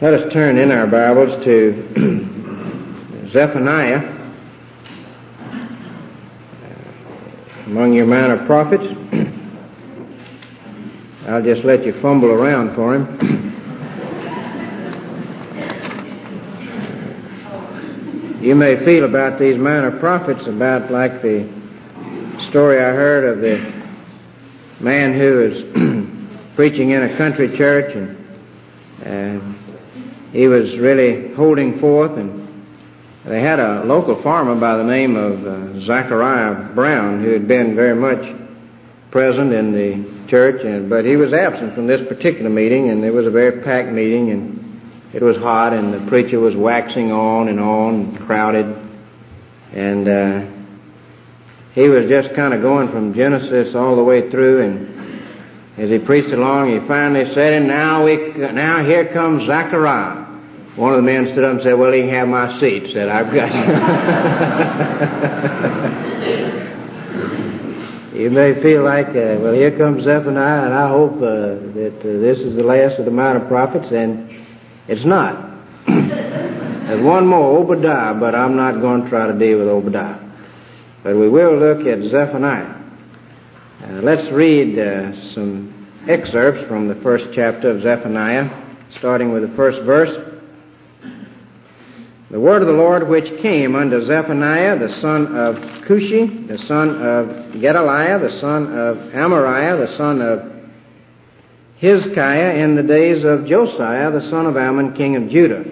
Let us turn in our Bibles to Zephaniah. Among your minor prophets. I'll just let you fumble around for him. you may feel about these minor prophets about like the story I heard of the man who was preaching in a country church and uh, he was really holding forth and they had a local farmer by the name of uh, Zachariah Brown who had been very much present in the church and but he was absent from this particular meeting and it was a very packed meeting and it was hot and the preacher was waxing on and on and crowded and uh, he was just kind of going from Genesis all the way through and as he preached along, he finally said, and now we, now here comes Zachariah. One of the men stood up and said, well, he can have my seat, said, I've got you. you may feel like, uh, well, here comes Zephaniah, and I hope uh, that uh, this is the last of the minor prophets, and it's not. There's one more, Obadiah, but I'm not going to try to deal with Obadiah. But we will look at Zephaniah. Uh, let's read uh, some excerpts from the first chapter of Zephaniah, starting with the first verse. The word of the Lord which came unto Zephaniah, the son of Cushi, the son of Gedaliah, the son of Amariah, the son of Hizkiah, in the days of Josiah, the son of Amon, king of Judah.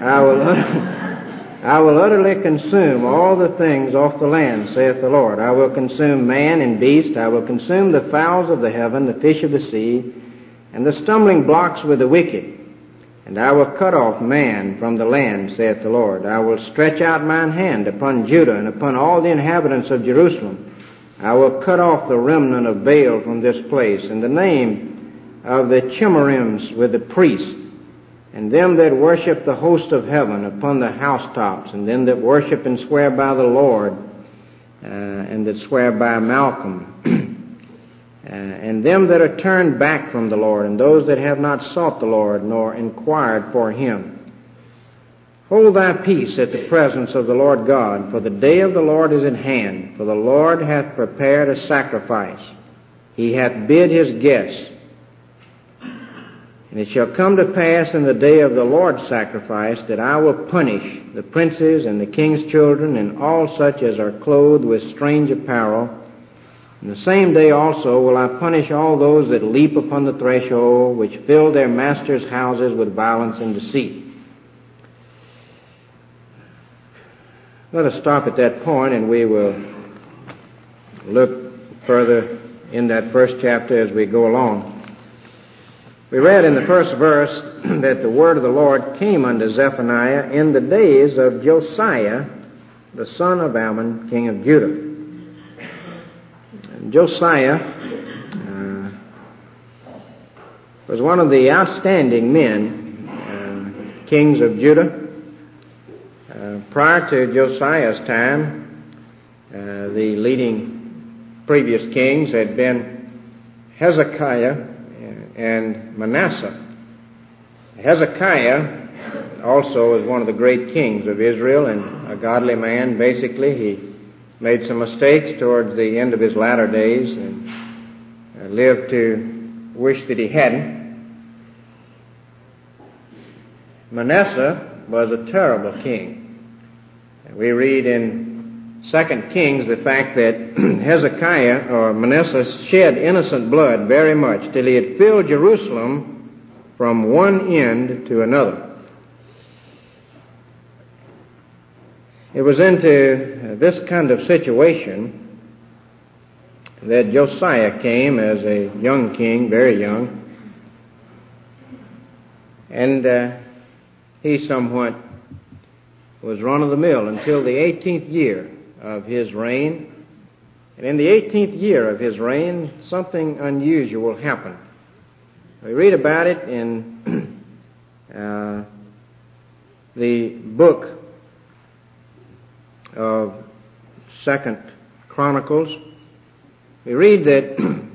I will I will utterly consume all the things off the land, saith the Lord. I will consume man and beast. I will consume the fowls of the heaven, the fish of the sea, and the stumbling blocks with the wicked. And I will cut off man from the land, saith the Lord. I will stretch out mine hand upon Judah and upon all the inhabitants of Jerusalem. I will cut off the remnant of Baal from this place, and the name of the Chemarims with the priests and them that worship the host of heaven upon the housetops, and them that worship and swear by the Lord, uh, and that swear by Malcham, uh, and them that are turned back from the Lord, and those that have not sought the Lord, nor inquired for him. Hold thy peace at the presence of the Lord God, for the day of the Lord is at hand, for the Lord hath prepared a sacrifice. He hath bid his guests, and it shall come to pass in the day of the Lord's sacrifice that I will punish the princes and the king's children and all such as are clothed with strange apparel. In the same day also will I punish all those that leap upon the threshold, which fill their masters' houses with violence and deceit. Let us stop at that point and we will look further in that first chapter as we go along. We read in the first verse that the word of the Lord came unto Zephaniah in the days of Josiah, the son of Amon, king of Judah. Josiah uh, was one of the outstanding men, uh, kings of Judah. Uh, prior to Josiah's time, uh, the leading previous kings had been Hezekiah, and Manasseh. Hezekiah also was one of the great kings of Israel and a godly man. Basically, he made some mistakes towards the end of his latter days and uh, lived to wish that he hadn't. Manasseh was a terrible king. We read in Second Kings the fact that Hezekiah or Manasseh shed innocent blood very much till he had filled Jerusalem from one end to another. It was into this kind of situation that Josiah came as a young king, very young, and uh, he somewhat was run of the mill until the 18th year of his reign. And in the 18th year of his reign, something unusual happened. We read about it in uh, the book of Second Chronicles. We read that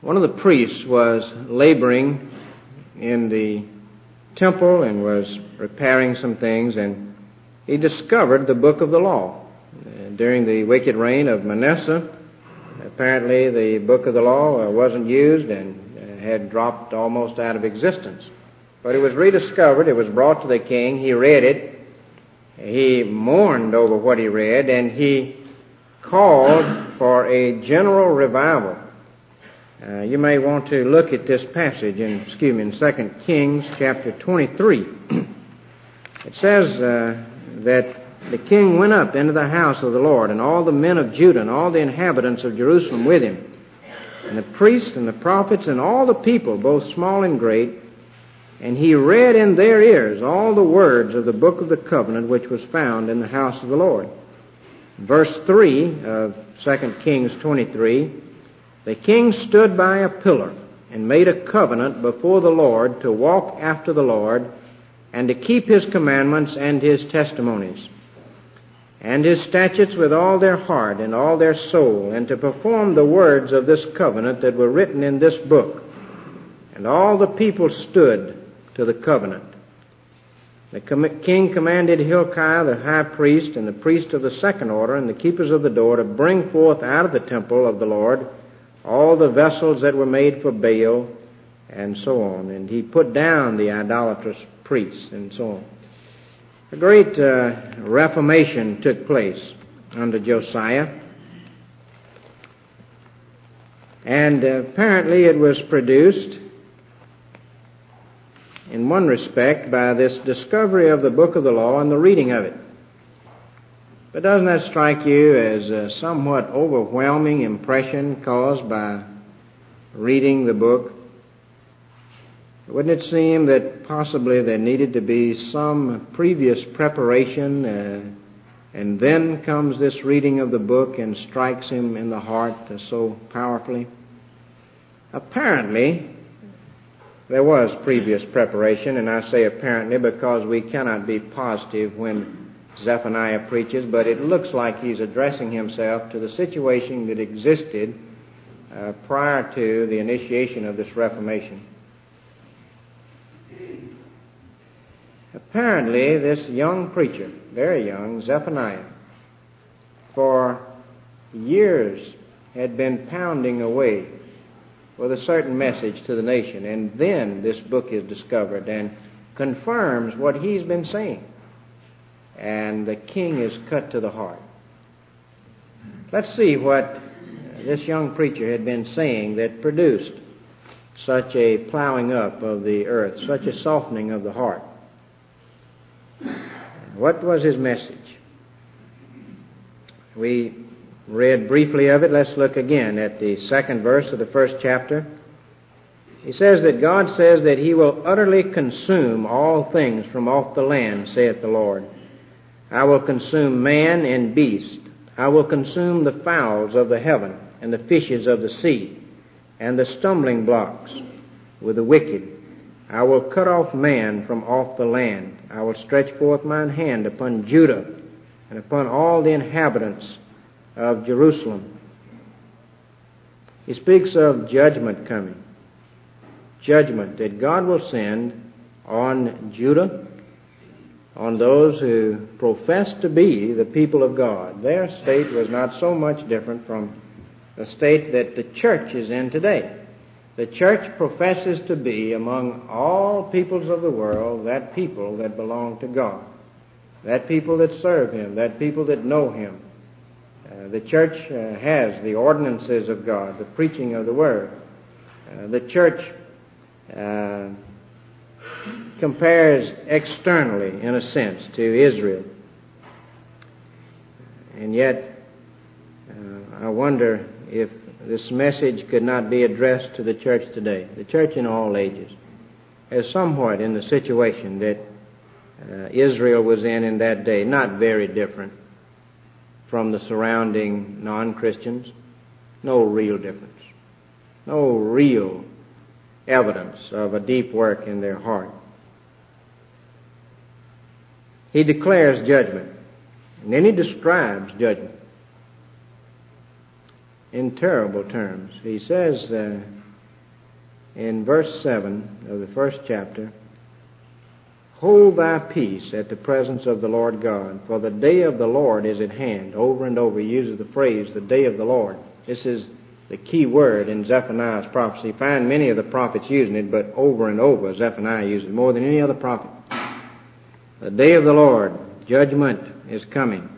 one of the priests was laboring in the temple and was repairing some things, and he discovered the book of the law. during the wicked reign of Manasseh, apparently the book of the law uh, wasn't used and uh, had dropped almost out of existence. But it was rediscovered, it was brought to the king, he read it, he mourned over what he read, and he called for a general revival. Uh, you may want to look at this passage in, excuse me, in 2 Kings chapter 23. it says uh, that the king went up into the house of the Lord, and all the men of Judah and all the inhabitants of Jerusalem with him, and the priests and the prophets and all the people, both small and great, and he read in their ears all the words of the book of the covenant which was found in the house of the Lord. Verse 3 of 2 Kings 23, the king stood by a pillar and made a covenant before the Lord to walk after the Lord and to keep his commandments and his testimonies and his statutes with all their heart and all their soul and to perform the words of this covenant that were written in this book. And all the people stood to the covenant. The king commanded Hilkiah the high priest and the priest of the second order and the keepers of the door to bring forth out of the temple of the Lord all the vessels that were made for Baal and so on. And he put down the idolatrous priests and so on. A great uh, reformation took place under Josiah. And apparently it was produced in one respect by this discovery of the book of the law and the reading of it. But doesn't that strike you as a somewhat overwhelming impression caused by reading the book? Wouldn't it seem that possibly there needed to be some previous preparation, uh, and then comes this reading of the book and strikes him in the heart so powerfully? Apparently, there was previous preparation, and I say apparently because we cannot be positive when Zephaniah preaches, but it looks like he's addressing himself to the situation that existed uh, prior to the initiation of this Reformation. Apparently, this young preacher, very young, Zephaniah, for years had been pounding away with a certain message to the nation. And then this book is discovered and confirms what he's been saying. And the king is cut to the heart. Let's see what this young preacher had been saying that produced such a plowing up of the earth, such a softening of the heart. What was his message? We read briefly of it, let's look again at the second verse of the first chapter. He says that God says that He will utterly consume all things from off the land, saith the Lord. I will consume man and beast. I will consume the fowls of the heaven and the fishes of the sea and the stumbling blocks with the wicked. I will cut off man from off the land. I will stretch forth mine hand upon Judah and upon all the inhabitants of Jerusalem. He speaks of judgment coming. Judgment that God will send on Judah, on those who profess to be the people of God. Their state was not so much different from the state that the church is in today. The church professes to be among all peoples of the world that people that belong to God, that people that serve Him, that people that know Him, uh, the church uh, has the ordinances of God, the preaching of the Word. Uh, the church uh, compares externally, in a sense, to Israel. And yet, uh, I wonder if this message could not be addressed to the church today, the church in all ages, as somewhat in the situation that Israel was in in that day, not very different from the surrounding non-Christians? No real difference. No real evidence of a deep work in their heart. He declares judgment. And then he describes judgment in terrible terms. He says, uh, in verse 7 of the first chapter, Hold thy peace at the presence of the Lord God, for the day of the Lord is at hand. Over and over he uses the phrase, the day of the Lord. This is the key word in Zephaniah's prophecy. You find many of the prophets using it, but over and over Zephaniah uses it more than any other prophet. The day of the Lord, judgment is coming.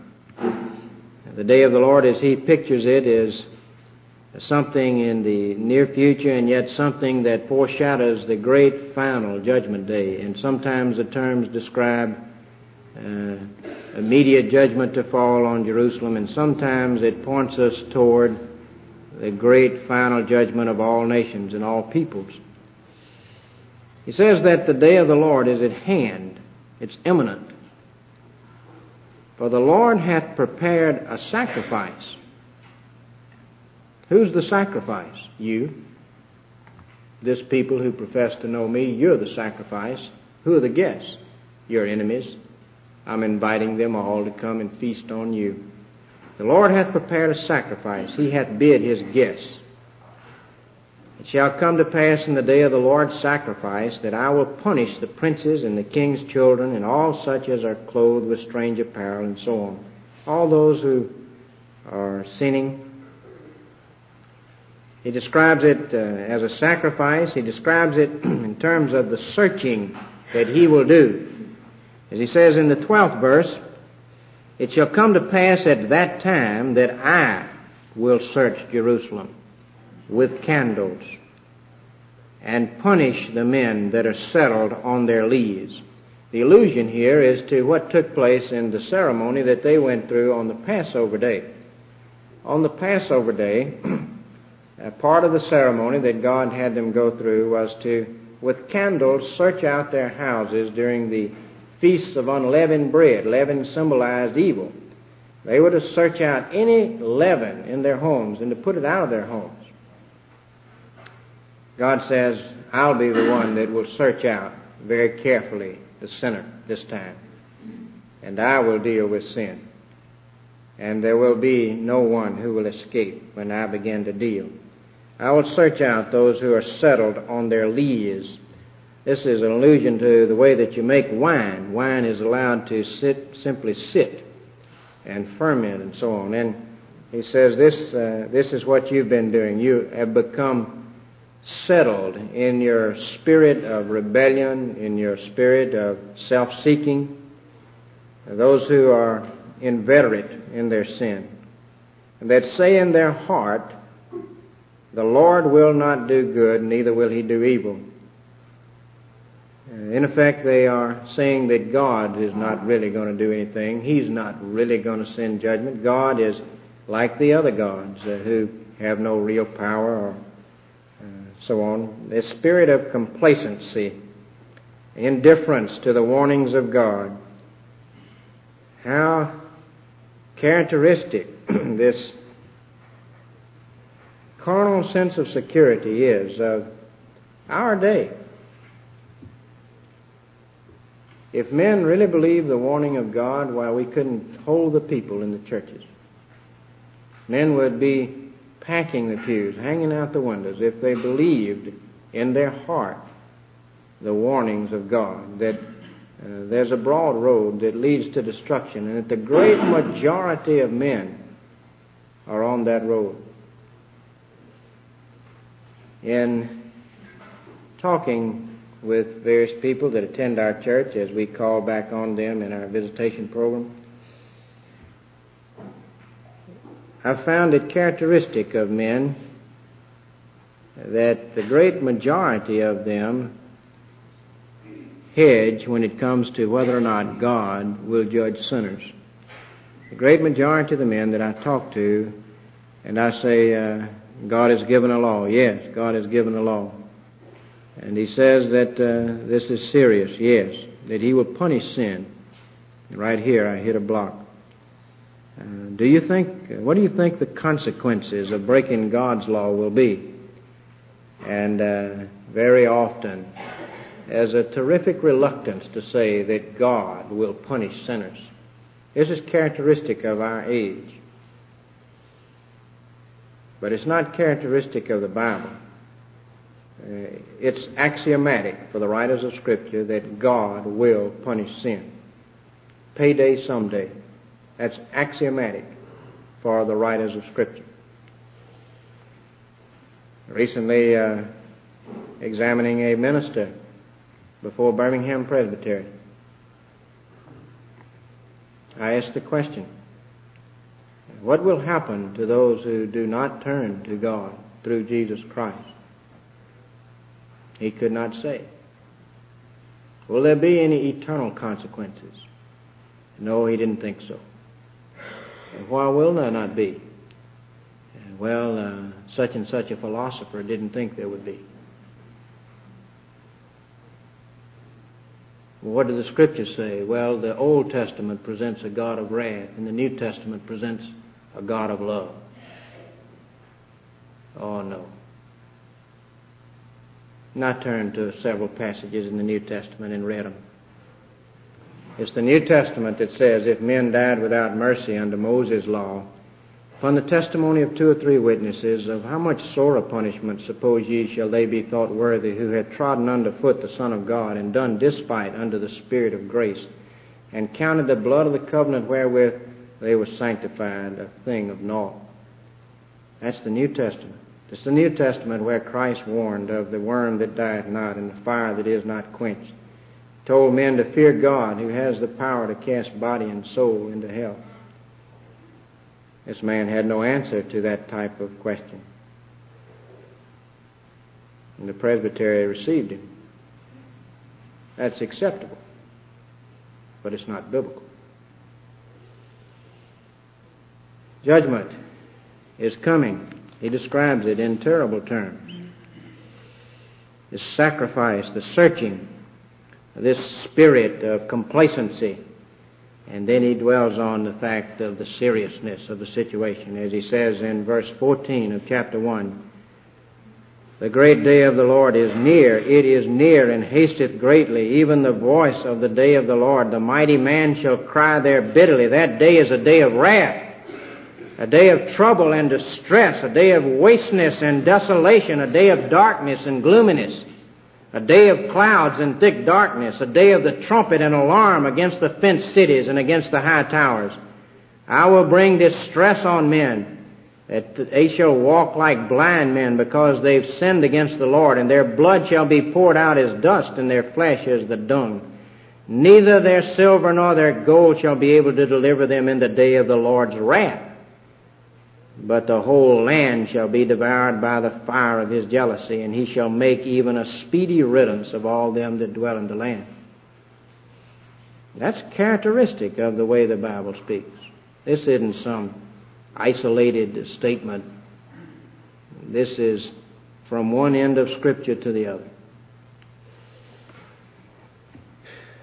The day of the Lord, as he pictures it, is something in the near future and yet something that foreshadows the great final judgment day. And sometimes the terms describe uh, immediate judgment to fall on Jerusalem, and sometimes it points us toward the great final judgment of all nations and all peoples. He says that the day of the Lord is at hand. It's imminent. For the Lord hath prepared a sacrifice. Who's the sacrifice? You. This people who profess to know me, you're the sacrifice. Who are the guests? Your enemies. I'm inviting them all to come and feast on you. The Lord hath prepared a sacrifice. He hath bid his guests. It shall come to pass in the day of the Lord's sacrifice that I will punish the princes and the king's children and all such as are clothed with strange apparel and so on. All those who are sinning. He describes it uh, as a sacrifice. He describes it in terms of the searching that he will do. As he says in the 12th verse, it shall come to pass at that time that I will search Jerusalem with candles and punish the men that are settled on their lees. The allusion here is to what took place in the ceremony that they went through on the Passover day. On the Passover day, a part of the ceremony that God had them go through was to, with candles, search out their houses during the feasts of unleavened bread. Leaven symbolized evil. They were to search out any leaven in their homes and to put it out of their homes. God says, I'll be the one that will search out very carefully the sinner this time. And I will deal with sin. And there will be no one who will escape when I begin to deal. I will search out those who are settled on their lees this is an allusion to the way that you make wine. Wine is allowed to sit, simply sit and ferment and so on. And he says this, uh, this is what you've been doing. You have become settled in your spirit of rebellion, in your spirit of self-seeking. Those who are inveterate in their sin. And that say in their heart, the Lord will not do good, neither will he do evil. In effect, they are saying that God is not really going to do anything. He's not really going to send judgment. God is like the other gods uh, who have no real power or uh, so on. The spirit of complacency, indifference to the warnings of God. How characteristic this carnal sense of security is of our day. If men really believed the warning of God, why we couldn't hold the people in the churches. Men would be packing the pews, hanging out the windows, if they believed in their heart the warnings of God that uh, there's a broad road that leads to destruction and that the great majority of men are on that road. In talking with various people that attend our church as we call back on them in our visitation program. I've found it characteristic of men that the great majority of them hedge when it comes to whether or not God will judge sinners. The great majority of the men that I talk to, and I say, uh, God has given a law. Yes, God has given a law. And he says that uh, this is serious, yes, that he will punish sin. Right here, I hit a block. Uh, do you think, what do you think the consequences of breaking God's law will be? And uh, very often, there's a terrific reluctance to say that God will punish sinners. This is characteristic of our age. But it's not characteristic of the Bible. Uh, it's axiomatic for the writers of Scripture that God will punish sin. Payday someday. That's axiomatic for the writers of Scripture. Recently, uh, examining a minister before Birmingham Presbytery, I asked the question, what will happen to those who do not turn to God through Jesus Christ? He could not say. Will there be any eternal consequences? No, he didn't think so. And why will there not be? Well, uh, such and such a philosopher didn't think there would be. What do the scriptures say? Well, the Old Testament presents a God of wrath, and the New Testament presents a God of love. Oh, no. Not turned to several passages in the New Testament and read them. It's the New Testament that says, if men died without mercy under Moses' law, upon the testimony of two or three witnesses, of how much sorer punishment, suppose ye, shall they be thought worthy, who had trodden under foot the Son of God, and done despite unto the Spirit of grace, and counted the blood of the covenant wherewith they were sanctified a thing of naught. That's the New Testament. It's the New Testament where Christ warned of the worm that dieth not and the fire that is not quenched told men to fear God who has the power to cast body and soul into hell. This man had no answer to that type of question. And the presbytery received him. That's acceptable, but it's not biblical. Judgment is coming. He describes it in terrible terms. The sacrifice, the searching, this spirit of complacency. And then he dwells on the fact of the seriousness of the situation, as he says in verse 14 of chapter 1. The great day of the Lord is near. It is near and hasteth greatly. Even the voice of the day of the Lord. The mighty man shall cry there bitterly. That day is a day of wrath. A day of trouble and distress. A day of wasteness and desolation. A day of darkness and gloominess a day of clouds and thick darkness, a day of the trumpet and alarm against the fenced cities and against the high towers. I will bring distress on men, that they shall walk like blind men because they've sinned against the Lord, and their blood shall be poured out as dust, and their flesh as the dung. Neither their silver nor their gold shall be able to deliver them in the day of the Lord's wrath but the whole land shall be devoured by the fire of his jealousy, and he shall make even a speedy riddance of all them that dwell in the land. That's characteristic of the way the Bible speaks. This isn't some isolated statement. This is from one end of Scripture to the other.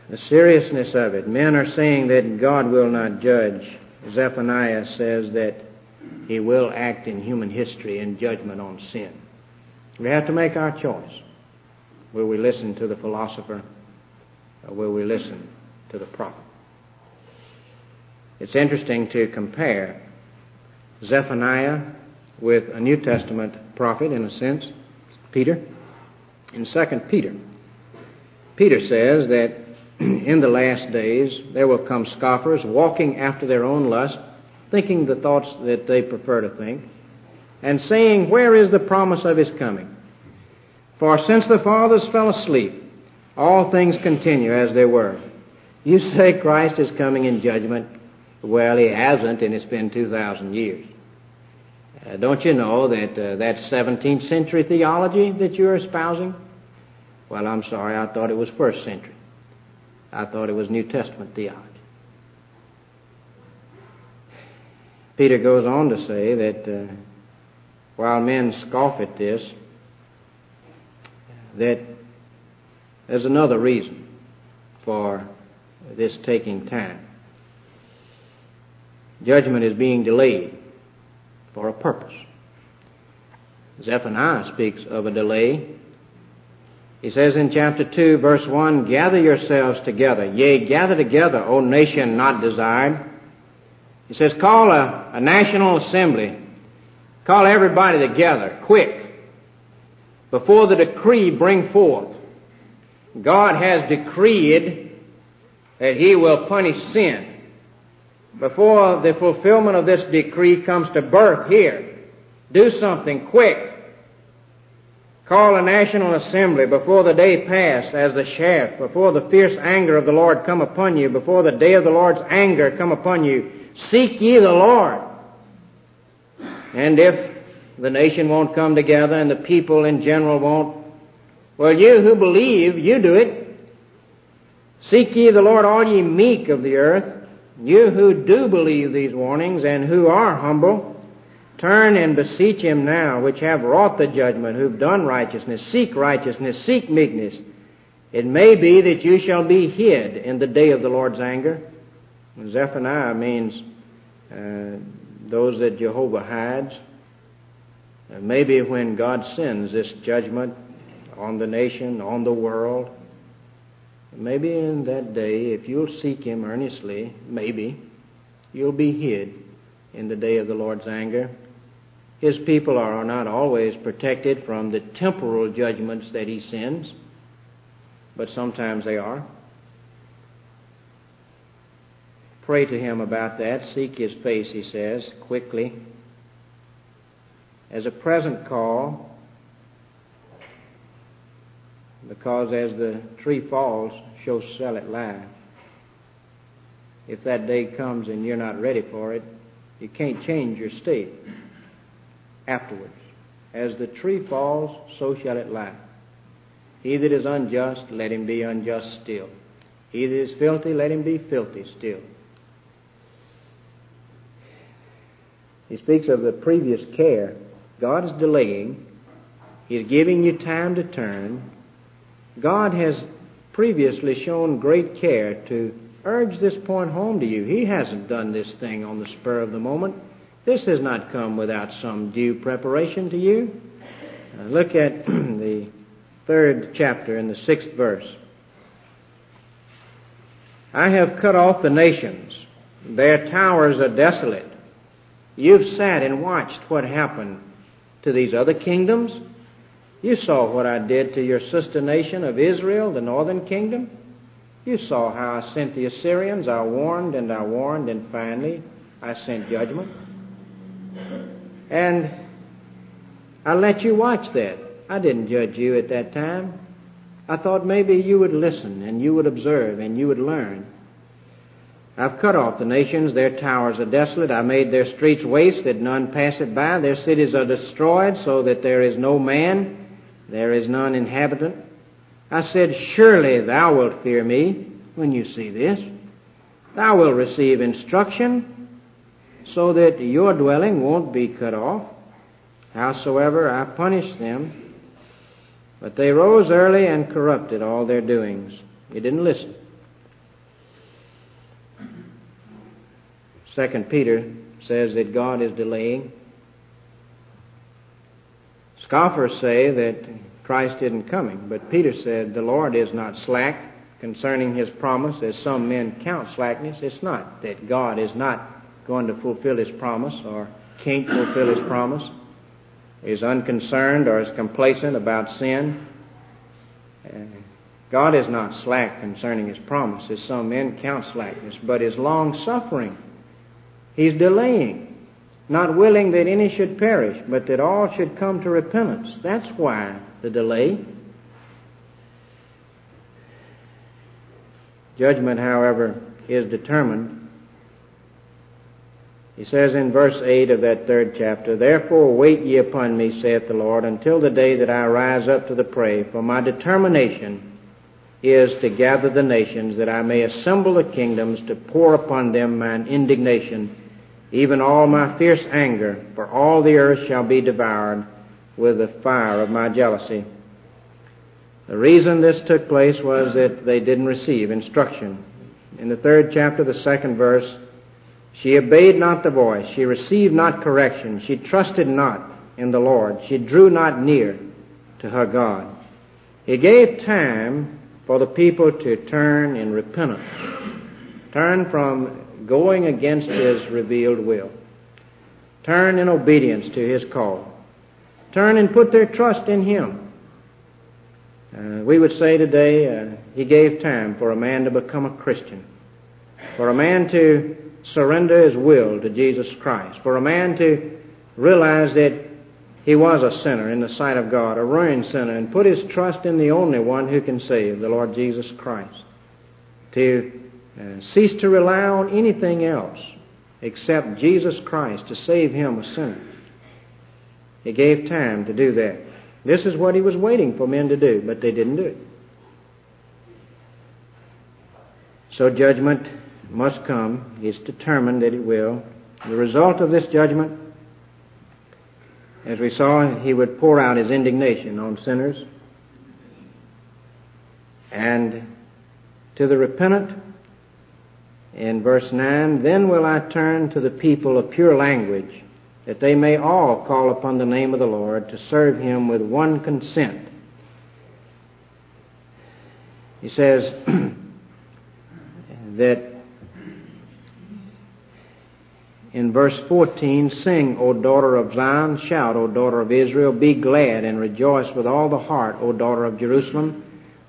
The seriousness of it. Men are saying that God will not judge. Zephaniah says that he will act in human history in judgment on sin. We have to make our choice. Will we listen to the philosopher or will we listen to the prophet? It's interesting to compare Zephaniah with a New Testament prophet in a sense, Peter. In 2 Peter, Peter says that in the last days there will come scoffers walking after their own lust thinking the thoughts that they prefer to think, and saying, Where is the promise of his coming? For since the fathers fell asleep, all things continue as they were. You say Christ is coming in judgment. Well, he hasn't, and it's been 2,000 years. Uh, don't you know that uh, that's 17th century theology that you're espousing? Well, I'm sorry, I thought it was first century. I thought it was New Testament theology. Peter goes on to say that uh, while men scoff at this, that there's another reason for this taking time. Judgment is being delayed for a purpose. Zephaniah speaks of a delay. He says in chapter 2, verse 1, Gather yourselves together, yea, gather together, O nation not desired he says, call a, a national assembly. Call everybody together, quick. before the decree bring forth. God has decreed that He will punish sin. Before the fulfillment of this decree comes to birth here, do something quick. Call a national assembly before the day pass as the shaft, before the fierce anger of the Lord come upon you, before the day of the Lord's anger come upon you. Seek ye the Lord. And if the nation won't come together and the people in general won't, well, you who believe, you do it. Seek ye the Lord, all ye meek of the earth. You who do believe these warnings and who are humble, turn and beseech him now, which have wrought the judgment, who've done righteousness. Seek righteousness, seek meekness. It may be that you shall be hid in the day of the Lord's anger. Zephaniah means uh, those that Jehovah hides. Uh, maybe when God sends this judgment on the nation, on the world, maybe in that day, if you'll seek Him earnestly, maybe, you'll be hid in the day of the Lord's anger. His people are not always protected from the temporal judgments that He sends, but sometimes they are. Pray to Him about that. Seek His face, He says, quickly. As a present call, because as the tree falls, so shall it lie. If that day comes and you're not ready for it, you can't change your state afterwards. As the tree falls, so shall it lie. He that is unjust, let him be unjust still. He that is filthy, let him be filthy still. He speaks of the previous care. God is delaying. He's giving you time to turn. God has previously shown great care to urge this point home to you. He hasn't done this thing on the spur of the moment. This has not come without some due preparation to you. Uh, look at the third chapter in the sixth verse. I have cut off the nations. Their towers are desolate. You've sat and watched what happened to these other kingdoms. You saw what I did to your sister nation of Israel, the northern kingdom. You saw how I sent the Assyrians. I warned and I warned, and finally I sent judgment. And I let you watch that. I didn't judge you at that time. I thought maybe you would listen and you would observe and you would learn. I've cut off the nations, their towers are desolate. I made their streets waste that none pass it by. Their cities are destroyed so that there is no man, there is none inhabitant. I said, surely thou wilt fear me when you see this. Thou wilt receive instruction so that your dwelling won't be cut off. Howsoever I punished them, but they rose early and corrupted all their doings. You didn't listen. Second Peter says that God is delaying. Scoffers say that Christ isn't coming, but Peter said the Lord is not slack concerning his promise, as some men count slackness. It's not that God is not going to fulfill his promise or can't fulfill his promise, is unconcerned or is complacent about sin. God is not slack concerning his promise, as some men count slackness, but is long suffering He's delaying, not willing that any should perish, but that all should come to repentance. That's why the delay. Judgment, however, is determined. He says in verse 8 of that third chapter, Therefore wait ye upon me, saith the Lord, until the day that I rise up to the prey, for my determination is to gather the nations, that I may assemble the kingdoms, to pour upon them mine indignation even all my fierce anger, for all the earth shall be devoured with the fire of my jealousy. The reason this took place was that they didn't receive instruction. In the third chapter, the second verse, she obeyed not the voice, she received not correction, she trusted not in the Lord, she drew not near to her God. He gave time for the people to turn in repentance, turn from going against His revealed will. Turn in obedience to His call. Turn and put their trust in Him. Uh, we would say today uh, he gave time for a man to become a Christian, for a man to surrender his will to Jesus Christ, for a man to realize that he was a sinner in the sight of God, a ruined sinner, and put his trust in the only one who can save, the Lord Jesus Christ. To uh, cease to rely on anything else except Jesus Christ to save him, a sinner. He gave time to do that. This is what he was waiting for men to do, but they didn't do it. So judgment must come. He's determined that it will. The result of this judgment, as we saw, he would pour out his indignation on sinners. And to the repentant, in verse 9, then will I turn to the people of pure language, that they may all call upon the name of the Lord to serve him with one consent. He says that in verse 14, Sing, O daughter of Zion, shout, O daughter of Israel, be glad and rejoice with all the heart, O daughter of Jerusalem.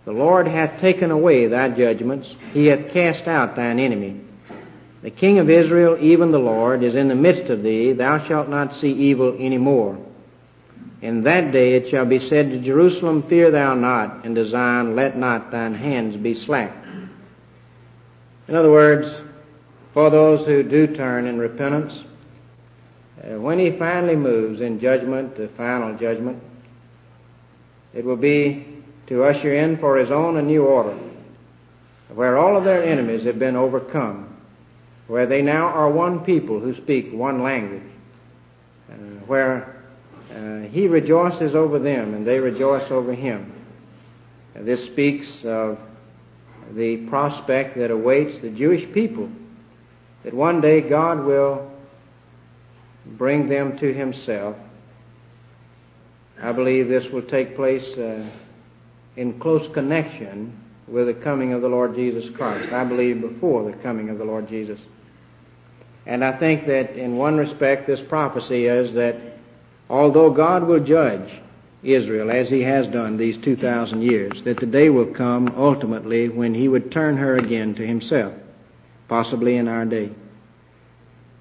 The Lord hath taken away thy judgments, he hath cast out thine enemy. The King of Israel, even the Lord, is in the midst of thee, thou shalt not see evil any more. In that day it shall be said to Jerusalem, Fear thou not, and to Zion, Let not thine hands be slack. In other words, for those who do turn in repentance, uh, when he finally moves in judgment, the final judgment, it will be to usher in for his own a new order, where all of their enemies have been overcome, where they now are one people who speak one language, uh, where uh, he rejoices over them and they rejoice over him. This speaks of the prospect that awaits the Jewish people, that one day God will bring them to himself. I believe this will take place uh, in close connection with the coming of the Lord Jesus Christ. I believe before the coming of the Lord Jesus. And I think that in one respect this prophecy is that although God will judge Israel as he has done these 2,000 years, that the day will come ultimately when he would turn her again to himself, possibly in our day.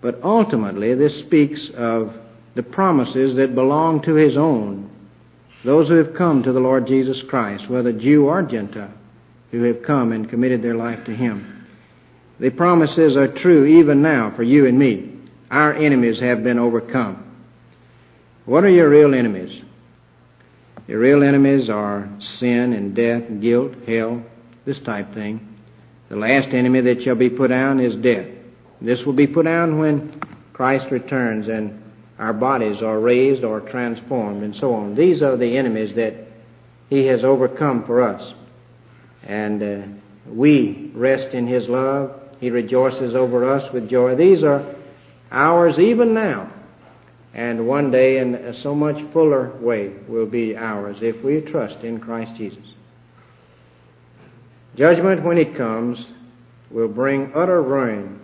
But ultimately this speaks of the promises that belong to his own those who have come to the Lord Jesus Christ, whether Jew or Gentile, who have come and committed their life to Him. The promises are true even now for you and me. Our enemies have been overcome. What are your real enemies? Your real enemies are sin and death, guilt, hell, this type thing. The last enemy that shall be put down is death. This will be put down when Christ returns and our bodies are raised or transformed and so on. These are the enemies that He has overcome for us. And uh, we rest in His love. He rejoices over us with joy. These are ours even now. And one day in a so much fuller way will be ours if we trust in Christ Jesus. Judgment, when it comes, will bring utter ruin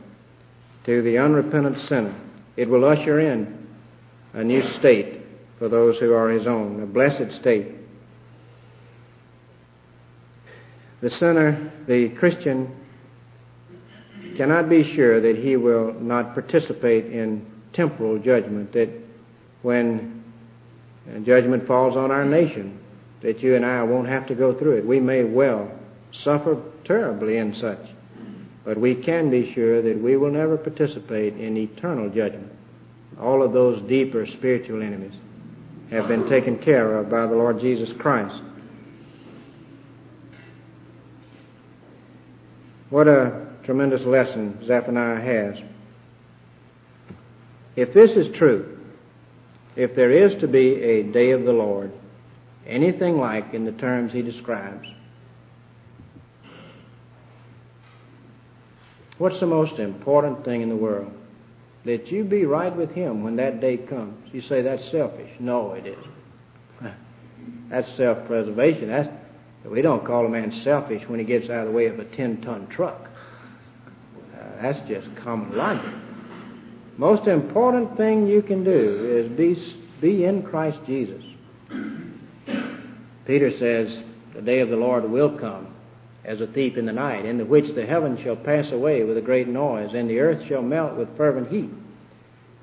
to the unrepentant sinner. It will usher in a new state for those who are his own, a blessed state. The sinner, the Christian, cannot be sure that he will not participate in temporal judgment, that when judgment falls on our nation, that you and I won't have to go through it. We may well suffer terribly in such, but we can be sure that we will never participate in eternal judgment all of those deeper spiritual enemies have been taken care of by the Lord Jesus Christ. What a tremendous lesson Zephaniah has. If this is true, if there is to be a day of the Lord, anything like in the terms he describes, what's the most important thing in the world? That you be right with Him when that day comes. You say that's selfish. No, it isn't. That's self-preservation. That's, we don't call a man selfish when he gets out of the way of a 10-ton truck. Uh, that's just common logic. Most important thing you can do is be, be in Christ Jesus. Peter says, the day of the Lord will come as a thief in the night, in the which the heavens shall pass away with a great noise, and the earth shall melt with fervent heat.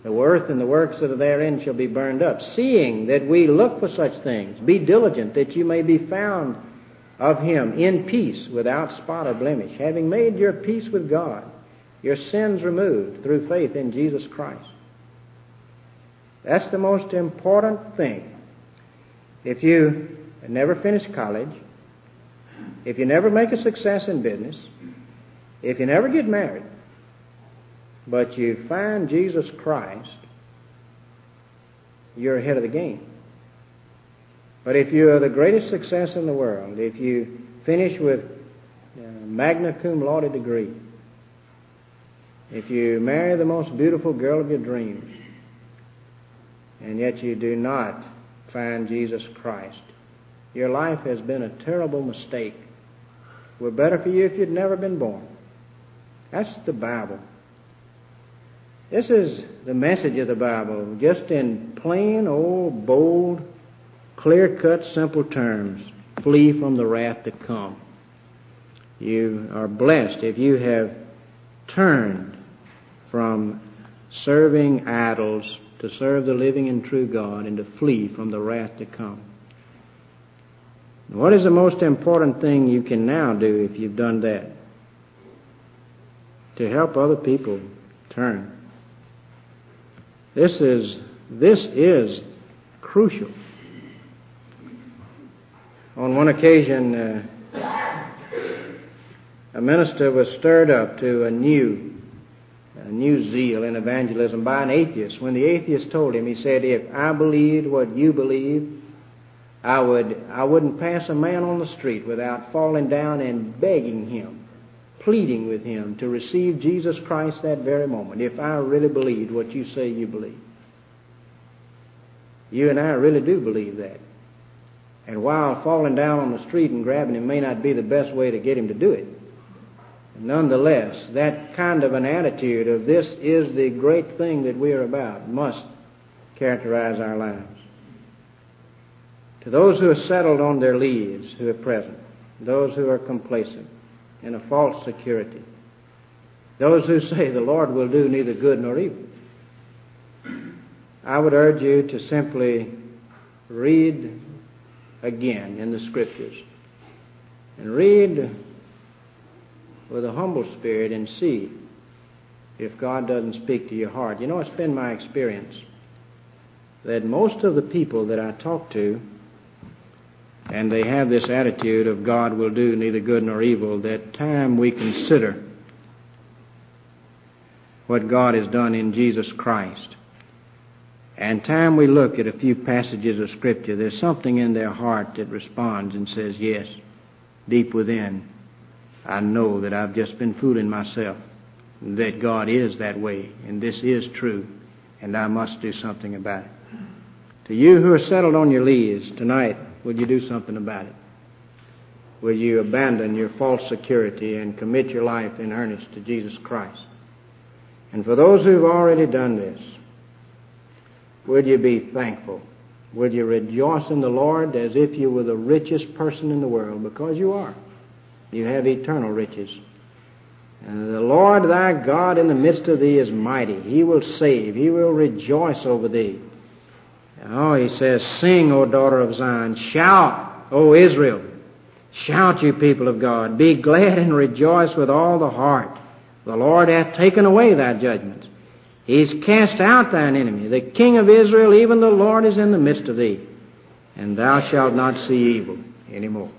The earth and the works that are therein shall be burned up. Seeing that we look for such things, be diligent that you may be found of him in peace, without spot or blemish, having made your peace with God, your sins removed through faith in Jesus Christ. That's the most important thing. If you never finish college, if you never make a success in business, if you never get married, but you find Jesus Christ, you're ahead of the game. But if you are the greatest success in the world, if you finish with a magna cum laude degree, if you marry the most beautiful girl of your dreams, and yet you do not find Jesus Christ, your life has been a terrible mistake. It were better for you if you'd never been born. That's the Bible. This is the message of the Bible, just in plain, old, bold, clear cut, simple terms. Flee from the wrath to come. You are blessed if you have turned from serving idols to serve the living and true God and to flee from the wrath to come. What is the most important thing you can now do if you've done that? To help other people turn. This is, this is crucial. On one occasion, uh, a minister was stirred up to a new, a new zeal in evangelism by an atheist. When the atheist told him, he said, if I believed what you believe, I would, I wouldn't pass a man on the street without falling down and begging him pleading with him to receive Jesus Christ that very moment if I really believed what you say you believe. You and I really do believe that. And while falling down on the street and grabbing him may not be the best way to get him to do it, nonetheless, that kind of an attitude of this is the great thing that we are about must characterize our lives. To those who are settled on their lees, who are present, those who are complacent, in a false security. Those who say the Lord will do neither good nor evil. I would urge you to simply read again in the scriptures and read with a humble spirit and see if God doesn't speak to your heart. You know, it's been my experience that most of the people that I talk to and they have this attitude of God will do neither good nor evil, that time we consider what God has done in Jesus Christ, and time we look at a few passages of Scripture, there's something in their heart that responds and says, yes, deep within, I know that I've just been fooling myself, that God is that way, and this is true, and I must do something about it. To you who are settled on your lees tonight, Will you do something about it? Will you abandon your false security and commit your life in earnest to Jesus Christ? And for those who've already done this, will you be thankful? Will you rejoice in the Lord as if you were the richest person in the world? Because you are. You have eternal riches. And the Lord thy God in the midst of thee is mighty. He will save. He will rejoice over thee. Oh, he says, Sing, O daughter of Zion. Shout, O Israel. Shout, you people of God. Be glad and rejoice with all the heart. The Lord hath taken away thy judgments. He's cast out thine enemy. The King of Israel, even the Lord, is in the midst of thee. And thou shalt not see evil any more.